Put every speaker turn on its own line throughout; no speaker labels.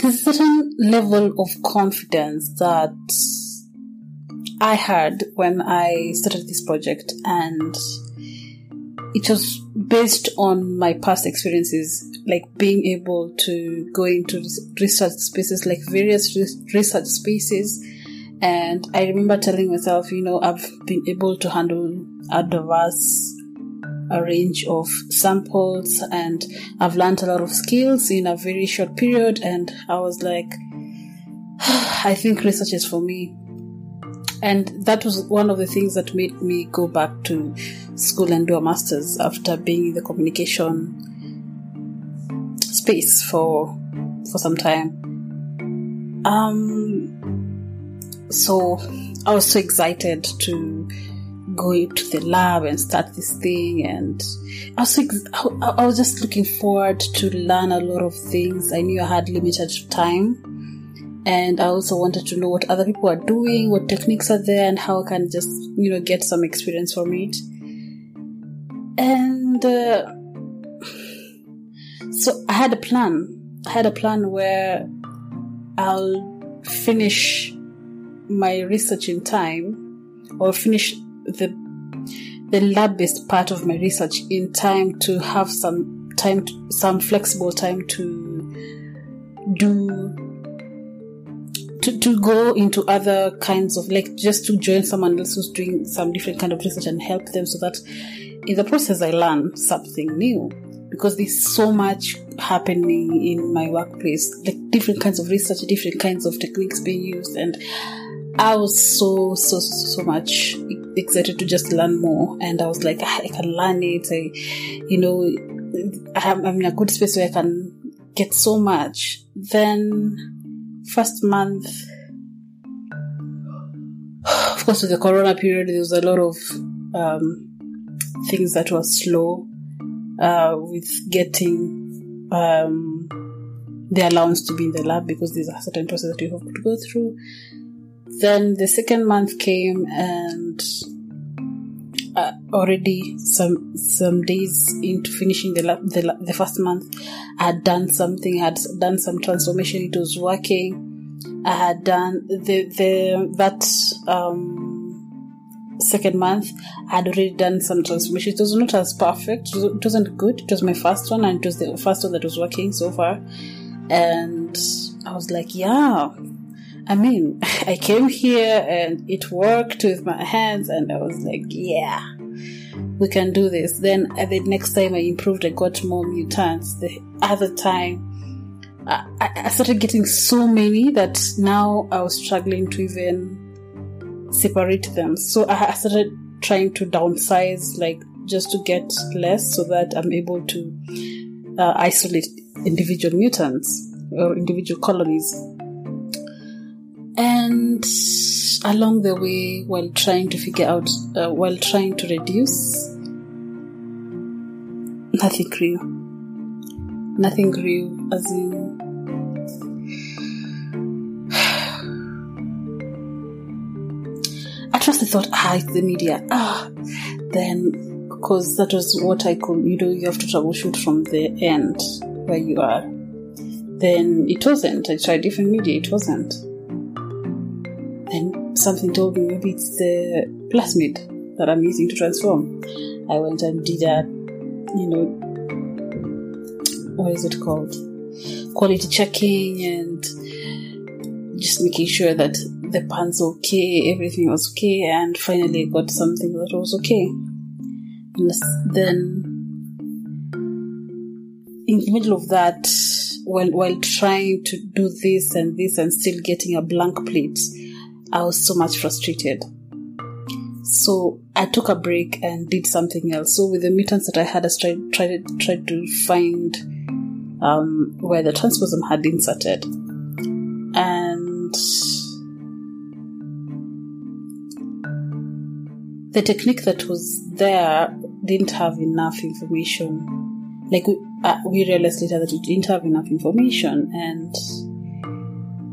There's a certain level of confidence that I had when I started this project, and it was based on my past experiences, like being able to go into research spaces, like various research spaces. And I remember telling myself, you know, I've been able to handle a diverse a range of samples and I've learned a lot of skills in a very short period and I was like I think research is for me. And that was one of the things that made me go back to school and do a master's after being in the communication space for for some time. Um so I was so excited to go to the lab and start this thing and I was, I was just looking forward to learn a lot of things. I knew I had limited time and I also wanted to know what other people are doing, what techniques are there and how I can just, you know, get some experience from it. And uh, so I had a plan. I had a plan where I'll finish my research in time or finish the the lab based part of my research in time to have some time to, some flexible time to do to, to go into other kinds of like just to join someone else who's doing some different kind of research and help them so that in the process I learn something new. Because there's so much happening in my workplace like different kinds of research different kinds of techniques being used and I was so so so much excited to just learn more. And I was like, ah, I can learn it. I, you know, I'm in a good space where I can get so much. Then, first month, of course, with the corona period, there was a lot of um, things that were slow uh, with getting um, the allowance to be in the lab because there's a certain process that you have to go through. Then the second month came and uh, already some some days into finishing the, the the first month, I had done something. I had done some transformation. It was working. I had done the the that um, second month. I had already done some transformation. It was not as perfect. It wasn't good. It was my first one, and it was the first one that was working so far. And I was like, yeah, I mean, I came here and it worked with my hands, and I was like, yeah, we can do this. Then at the next time I improved, I got more mutants. The other time, I, I started getting so many that now I was struggling to even separate them. So I started trying to downsize, like just to get less so that I'm able to uh, isolate individual mutants or individual colonies. And along the way, while trying to figure out, uh, while trying to reduce, nothing grew. Nothing grew, as in. At first, I thought, ah, it's the media. Ah, then, because that was what I could, you know, you have to troubleshoot from the end where you are. Then it wasn't. I tried different media, it wasn't something told me maybe it's the plasmid that I'm using to transform. I went and did a, you know, what is it called? Quality checking and just making sure that the pan's okay, everything was okay, and finally got something that was okay. And then, in the middle of that, while while trying to do this and this and still getting a blank plate, I was so much frustrated. So I took a break and did something else. So with the mutants that I had, I tried tried tried to find um, where the transposon had inserted, and the technique that was there didn't have enough information. Like we, uh, we realized later that it didn't have enough information, and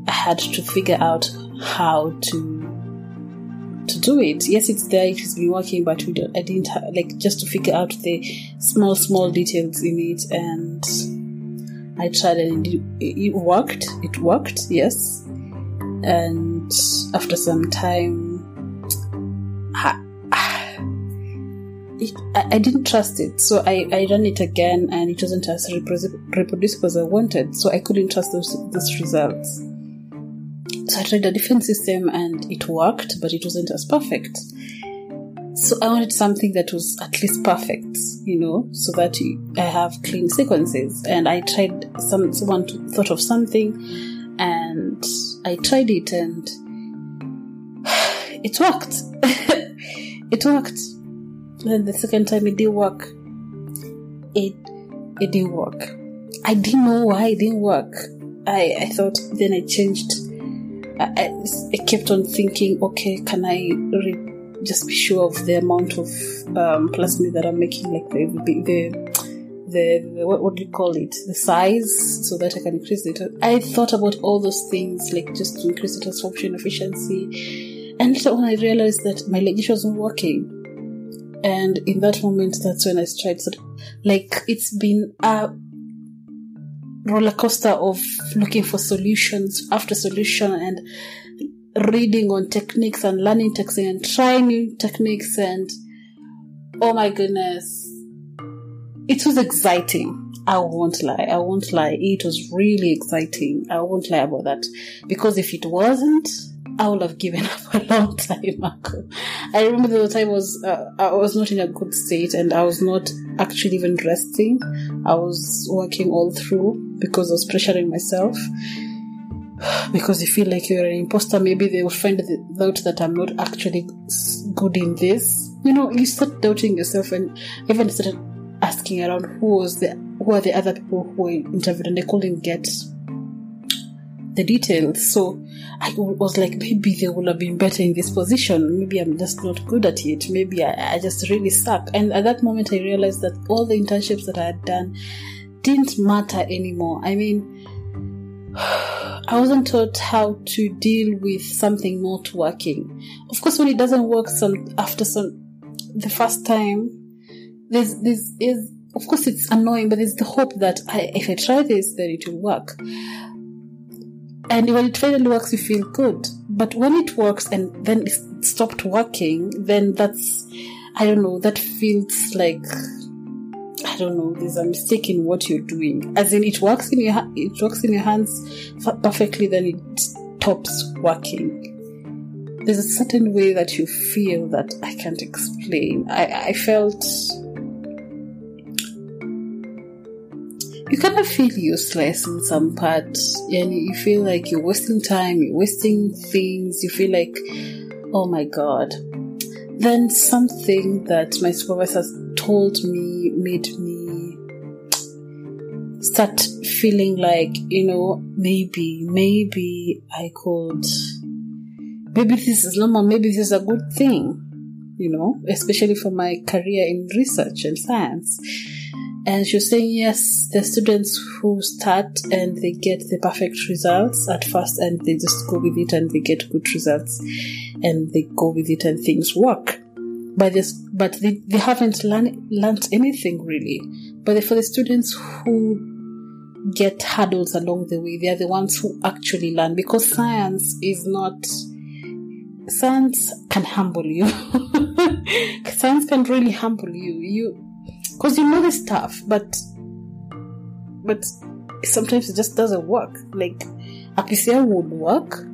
I had to figure out how to to do it. Yes, it's there. It has been working, but we don't, I didn't like just to figure out the small small details in it, and I tried and it, it worked. It worked, yes. And after some time, I, I, didn't trust it. So I, I ran it again and it wasn't as reproducible as I wanted. So I couldn't trust those, those results. So I tried a different system and it worked, but it wasn't as perfect. So I wanted something that was at least perfect, you know, so that I have clean sequences. And I tried some someone thought of something, and I tried it, and it worked. it worked. Then the second time it didn't work. It it didn't work. I didn't know why it didn't work. I I thought then I changed. I, I, kept on thinking, okay, can I re- just be sure of the amount of um, plasmid that I'm making, like the the the, the what, what, do you call it, the size, so that I can increase it. I thought about all those things, like just to increase the transformation efficiency, and later on I realized that my ligation wasn't working. And in that moment, that's when I tried. So, like it's been a roller coaster of looking for solutions after solution and reading on techniques and learning techniques and trying new techniques and oh my goodness. It was exciting. I won't lie. I won't lie. It was really exciting. I won't lie about that. Because if it wasn't I would have given up a long time ago. I remember the time was uh, I was not in a good state and I was not actually even resting. I was working all through because I was pressuring myself because you feel like you're an imposter, maybe they will find out that I'm not actually good in this. You know, you start doubting yourself and even started asking around who was the who are the other people who were interviewed and they couldn't get the details. So I was like, maybe they would have been better in this position. Maybe I'm just not good at it. Maybe I, I just really suck. And at that moment, I realized that all the internships that I had done didn't matter anymore. I mean, I wasn't taught how to deal with something not working. Of course, when it doesn't work, some after some the first time, there's this is of course it's annoying, but there's the hope that I, if I try this, then it will work. And when it finally works, you feel good. But when it works and then it stopped working, then that's I don't know. That feels like I don't know, there's a mistake in what you're doing. As in, it works in your it works in your hands perfectly, then it stops working. There's a certain way that you feel that I can't explain. I, I felt you kind of feel useless in some parts, and you feel like you're wasting time, you're wasting things. You feel like, oh my god. Then something that my supervisors told me made me start feeling like, you know, maybe, maybe I could, maybe this is normal, maybe this is a good thing, you know, especially for my career in research and science. And she was saying, yes, the students who start and they get the perfect results at first and they just go with it and they get good results and they go with it and things work but this, but they, they haven't learned learned anything really. But for the students who get hurdles along the way, they are the ones who actually learn because science is not. Science can humble you. science can really humble you. You, because you know the stuff, but but sometimes it just doesn't work. Like a PCR would work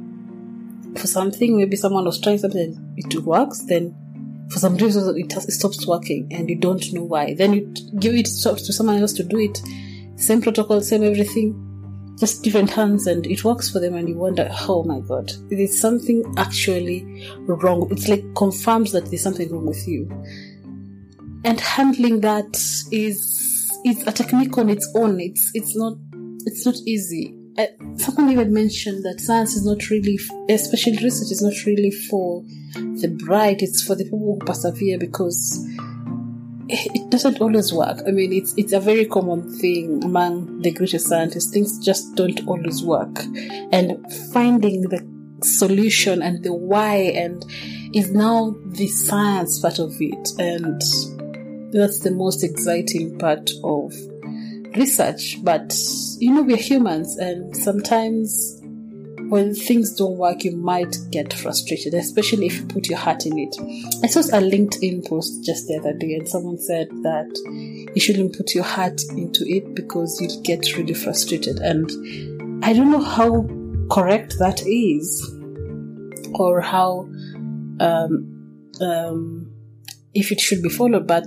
for something. Maybe someone was trying something, it works. Then for some reason it, it stops working and you don't know why. Then you give it to someone else to do it. Same protocol, same everything, just different hands, and it works for them. And you wonder, oh my god, there's something actually wrong. It's like confirms that there's something wrong with you. And handling that is is a technique on its own. It's it's not it's not easy. Uh, someone even mentioned that science is not really, especially research, is not really for the bright. It's for the people who persevere because it doesn't always work. I mean, it's it's a very common thing among the greatest scientists. Things just don't always work, and finding the solution and the why and is now the science part of it, and that's the most exciting part of research, but you know, we're humans and sometimes when things don't work, you might get frustrated, especially if you put your heart in it. I saw a LinkedIn post just the other day and someone said that you shouldn't put your heart into it because you'll get really frustrated. And I don't know how correct that is or how, um, um, if it should be followed, but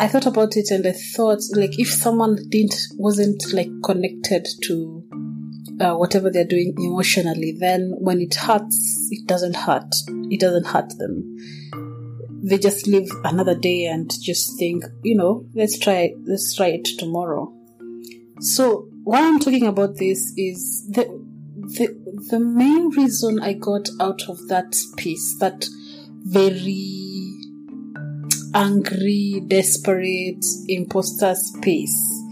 I thought about it and I thought like if someone didn't wasn't like connected to uh, whatever they're doing emotionally, then when it hurts, it doesn't hurt. It doesn't hurt them. They just live another day and just think, you know, let's try, let's try it tomorrow. So why I'm talking about this is the, the, the main reason I got out of that space, that very angry, desperate, imposter space,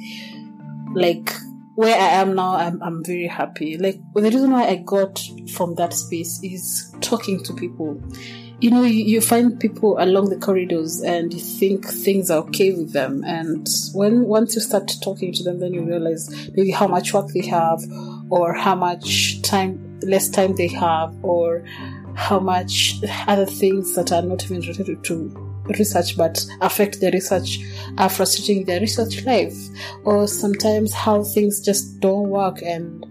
like where I am now, I'm, I'm very happy. Like, the reason why I got from that space is talking to people. You know, you, you find people along the corridors and you think things are okay with them. And when, once you start talking to them, then you realize maybe how much work they have or how much time, less time they have or how much other things that are not even related to research but affect the research are frustrating their research life or sometimes how things just don't work and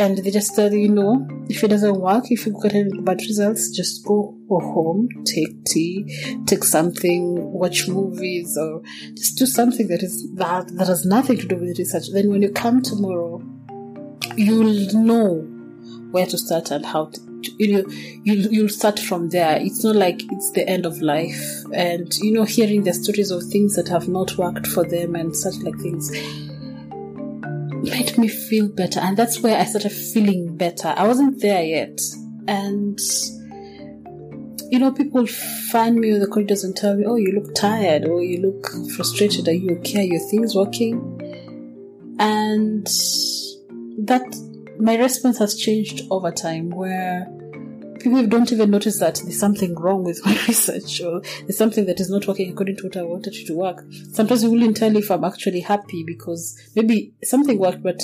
and they just tell you, know, if it doesn't work, if you've any bad results, just go, go home, take tea, take something, watch movies, or just do something that is that that has nothing to do with research. Then when you come tomorrow, you'll know where to start and how to you know you you'll start from there. It's not like it's the end of life. And you know hearing the stories of things that have not worked for them and such like things made me feel better. And that's where i started feeling better. I wasn't there yet. And you know people find me in the corridors and tell me oh you look tired or you look frustrated. Are you okay? Are your things working? And that my response has changed over time where people don't even notice that there's something wrong with my research or there's something that is not working according to what I wanted it to work. Sometimes you wouldn't tell if I'm actually happy because maybe something worked, but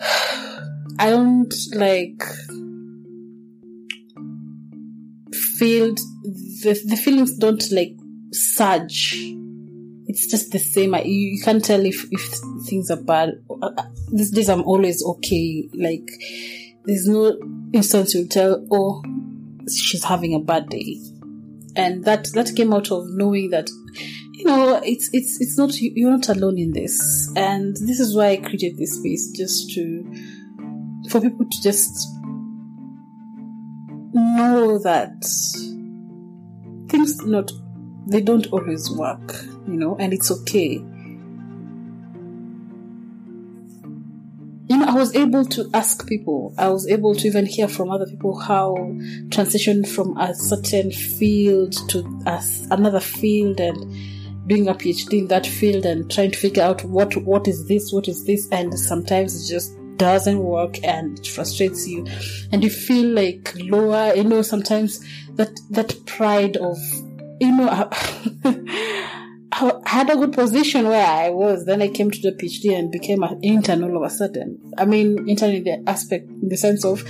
I don't like feel the, the feelings don't like surge it's just the same. You, you can't tell if, if things are bad. These days I'm always okay. Like, there's no instance you'll tell, oh, she's having a bad day. And that, that came out of knowing that, you know, it's, it's, it's not, you're not alone in this. And this is why I created this space, just to, for people to just know that things not, they don't always work you know, and it's okay. I was able to ask people, I was able to even hear from other people how transition from a certain field to a, another field and doing a PhD in that field and trying to figure out what what is this, what is this, and sometimes it just doesn't work and it frustrates you. And you feel like lower you know sometimes that that pride of you know had a good position where I was. Then I came to the PhD and became an intern all of a sudden. I mean, intern in the aspect, in the sense of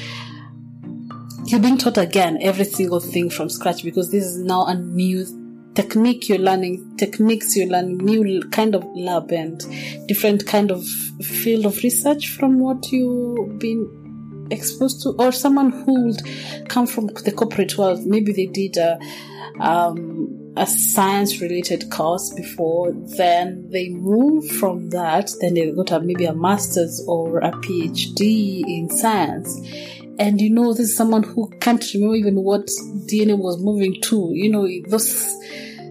you're being taught again every single thing from scratch because this is now a new technique you're learning, techniques you're learning, new kind of lab and different kind of field of research from what you've been exposed to, or someone who would come from the corporate world. Maybe they did a, um, a science related course before, then they move from that, then they go to maybe a master's or a PhD in science. And you know, this is someone who can't remember even what DNA was moving to. You know, those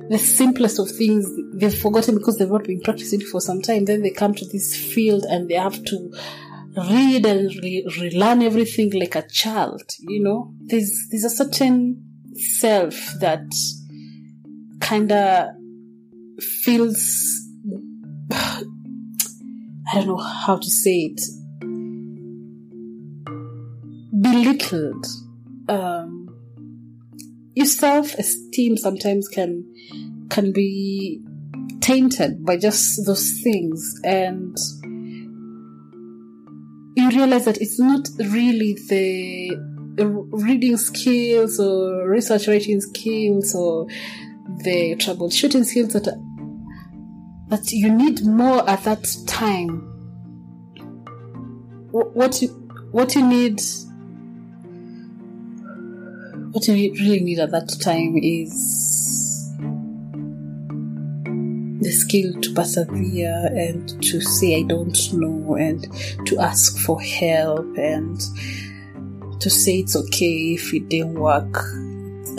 the simplest of things they've forgotten because they've not been practicing for some time. Then they come to this field and they have to read and re- relearn everything like a child. You know, there's there's a certain self that kind of feels I don't know how to say it belittled. Um, your self esteem sometimes can can be tainted by just those things and you realize that it's not really the reading skills or research writing skills or the troubleshooting skills that that you need more at that time. What you what you need what you really need at that time is the skill to persevere and to say I don't know and to ask for help and to say it's okay if it didn't work.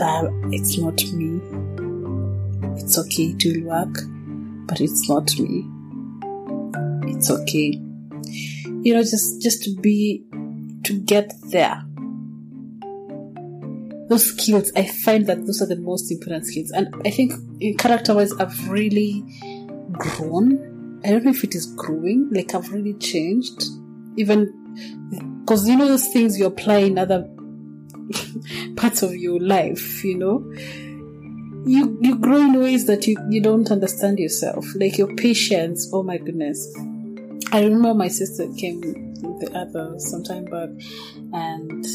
Uh, it's not me. It's okay it will work, but it's not me. It's okay. You know, just just to be to get there. Those skills, I find that those are the most important skills, and I think in character-wise, I've really grown. I don't know if it is growing, like I've really changed. Even because you know those things you apply in other parts of your life, you know. You you grow in ways that you, you don't understand yourself. Like your patience, oh my goodness. I remember my sister came the other sometime back and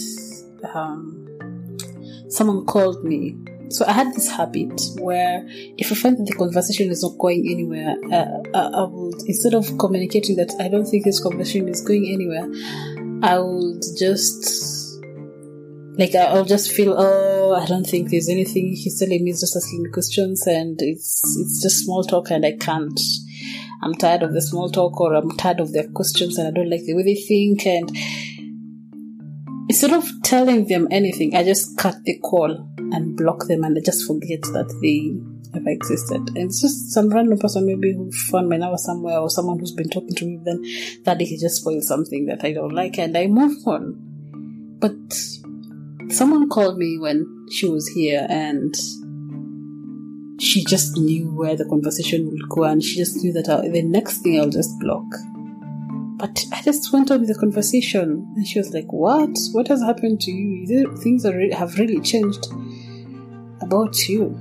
um, someone called me so I had this habit where if I find that the conversation is not going anywhere, uh, I, I would instead of communicating that I don't think this conversation is going anywhere, I would just like I'll just feel oh I don't think there's anything he's telling me. He's just asking questions and it's it's just small talk and I can't. I'm tired of the small talk or I'm tired of their questions and I don't like the way they think and instead of telling them anything, I just cut the call and block them and I just forget that they ever existed. And it's just some random person maybe who found my number somewhere or someone who's been talking to me then that day he just spoiled something that I don't like and I move on. But someone called me when she was here and she just knew where the conversation would go and she just knew that I, the next thing I'll just block. But I just went on with the conversation and she was like, What? What has happened to you? Things are re- have really changed about you.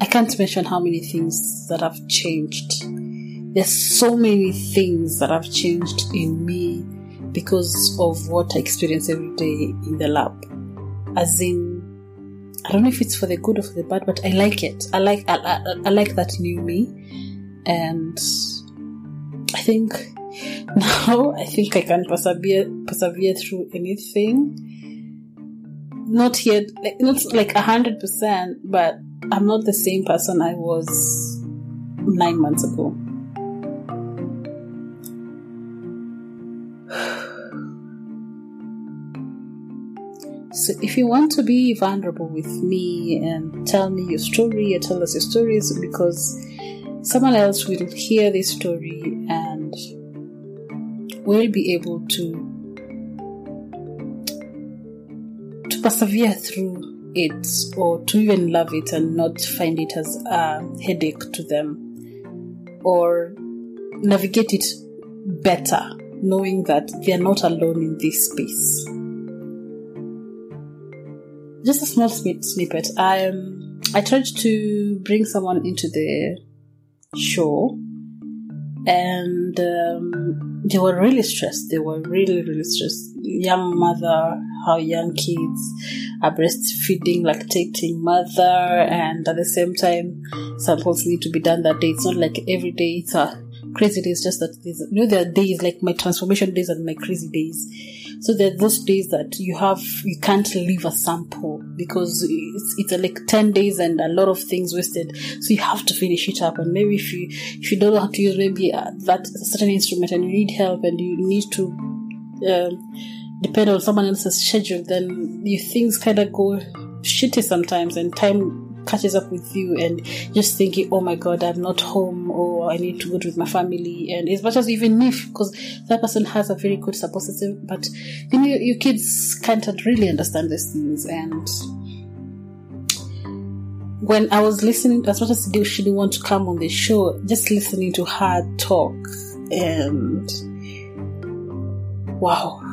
I can't mention how many things that have changed. There's so many things that have changed in me because of what I experience every day in the lab. As in, I don't know if it's for the good or for the bad, but I like it. I like I, I, I like that new me, and I think now I think I can persevere persevere through anything. Not yet, like, not like a hundred percent, but I'm not the same person I was nine months ago. So if you want to be vulnerable with me and tell me your story or tell us your stories because someone else will hear this story and will be able to to persevere through it or to even love it and not find it as a headache to them or navigate it better knowing that they are not alone in this space just a small snippet. I um, I tried to bring someone into the show, and um, they were really stressed. They were really really stressed. Young mother, how young kids are breastfeeding, lactating mother, and at the same time, samples need to be done that day. It's not like every day. It's a crazy days. Just that you know there are days like my transformation days and my crazy days so there are those days that you have, you can't leave a sample because it's, it's like 10 days and a lot of things wasted. So you have to finish it up. And maybe if you, if you don't know how to use maybe uh, that certain instrument and you need help and you need to, um, depend on someone else's schedule, then your things kind of go shitty sometimes and time catches up with you and just thinking, oh my god, I'm not home or I need to go with my family. And as much as even if, because that person has a very good support system, but you know, your kids can't really understand these things. And when I was listening, as much as she didn't want to come on the show, just listening to her talk and wow.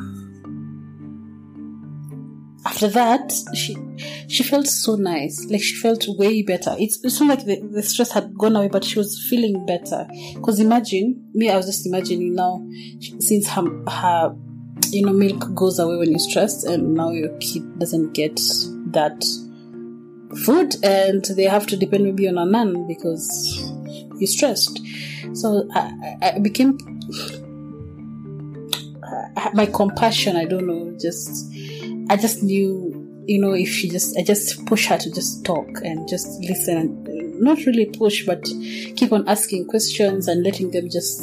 After that, she she felt so nice. Like she felt way better. It's it's not like the, the stress had gone away, but she was feeling better. Because imagine me, I was just imagining now, since her her you know milk goes away when you're stressed, and now your kid doesn't get that food, and they have to depend maybe on a nan because you're stressed. So I, I became my compassion. I don't know, just I just knew, you know, if she just, I just push her to just talk and just listen and not really push, but keep on asking questions and letting them just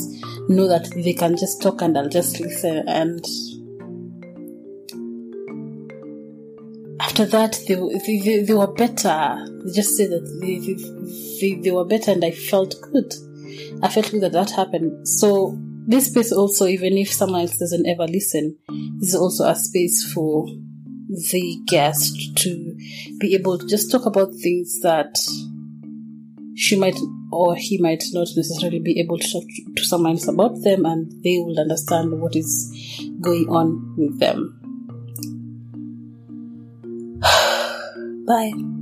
know that they can just talk and I'll just listen. And after that, they, they, they were better. They just said that they, they, they were better and I felt good. I felt good that that happened. So this space also, even if someone else doesn't ever listen, is also a space for the guest to be able to just talk about things that she might or he might not necessarily be able to talk to someone else about them and they will understand what is going on with them. Bye.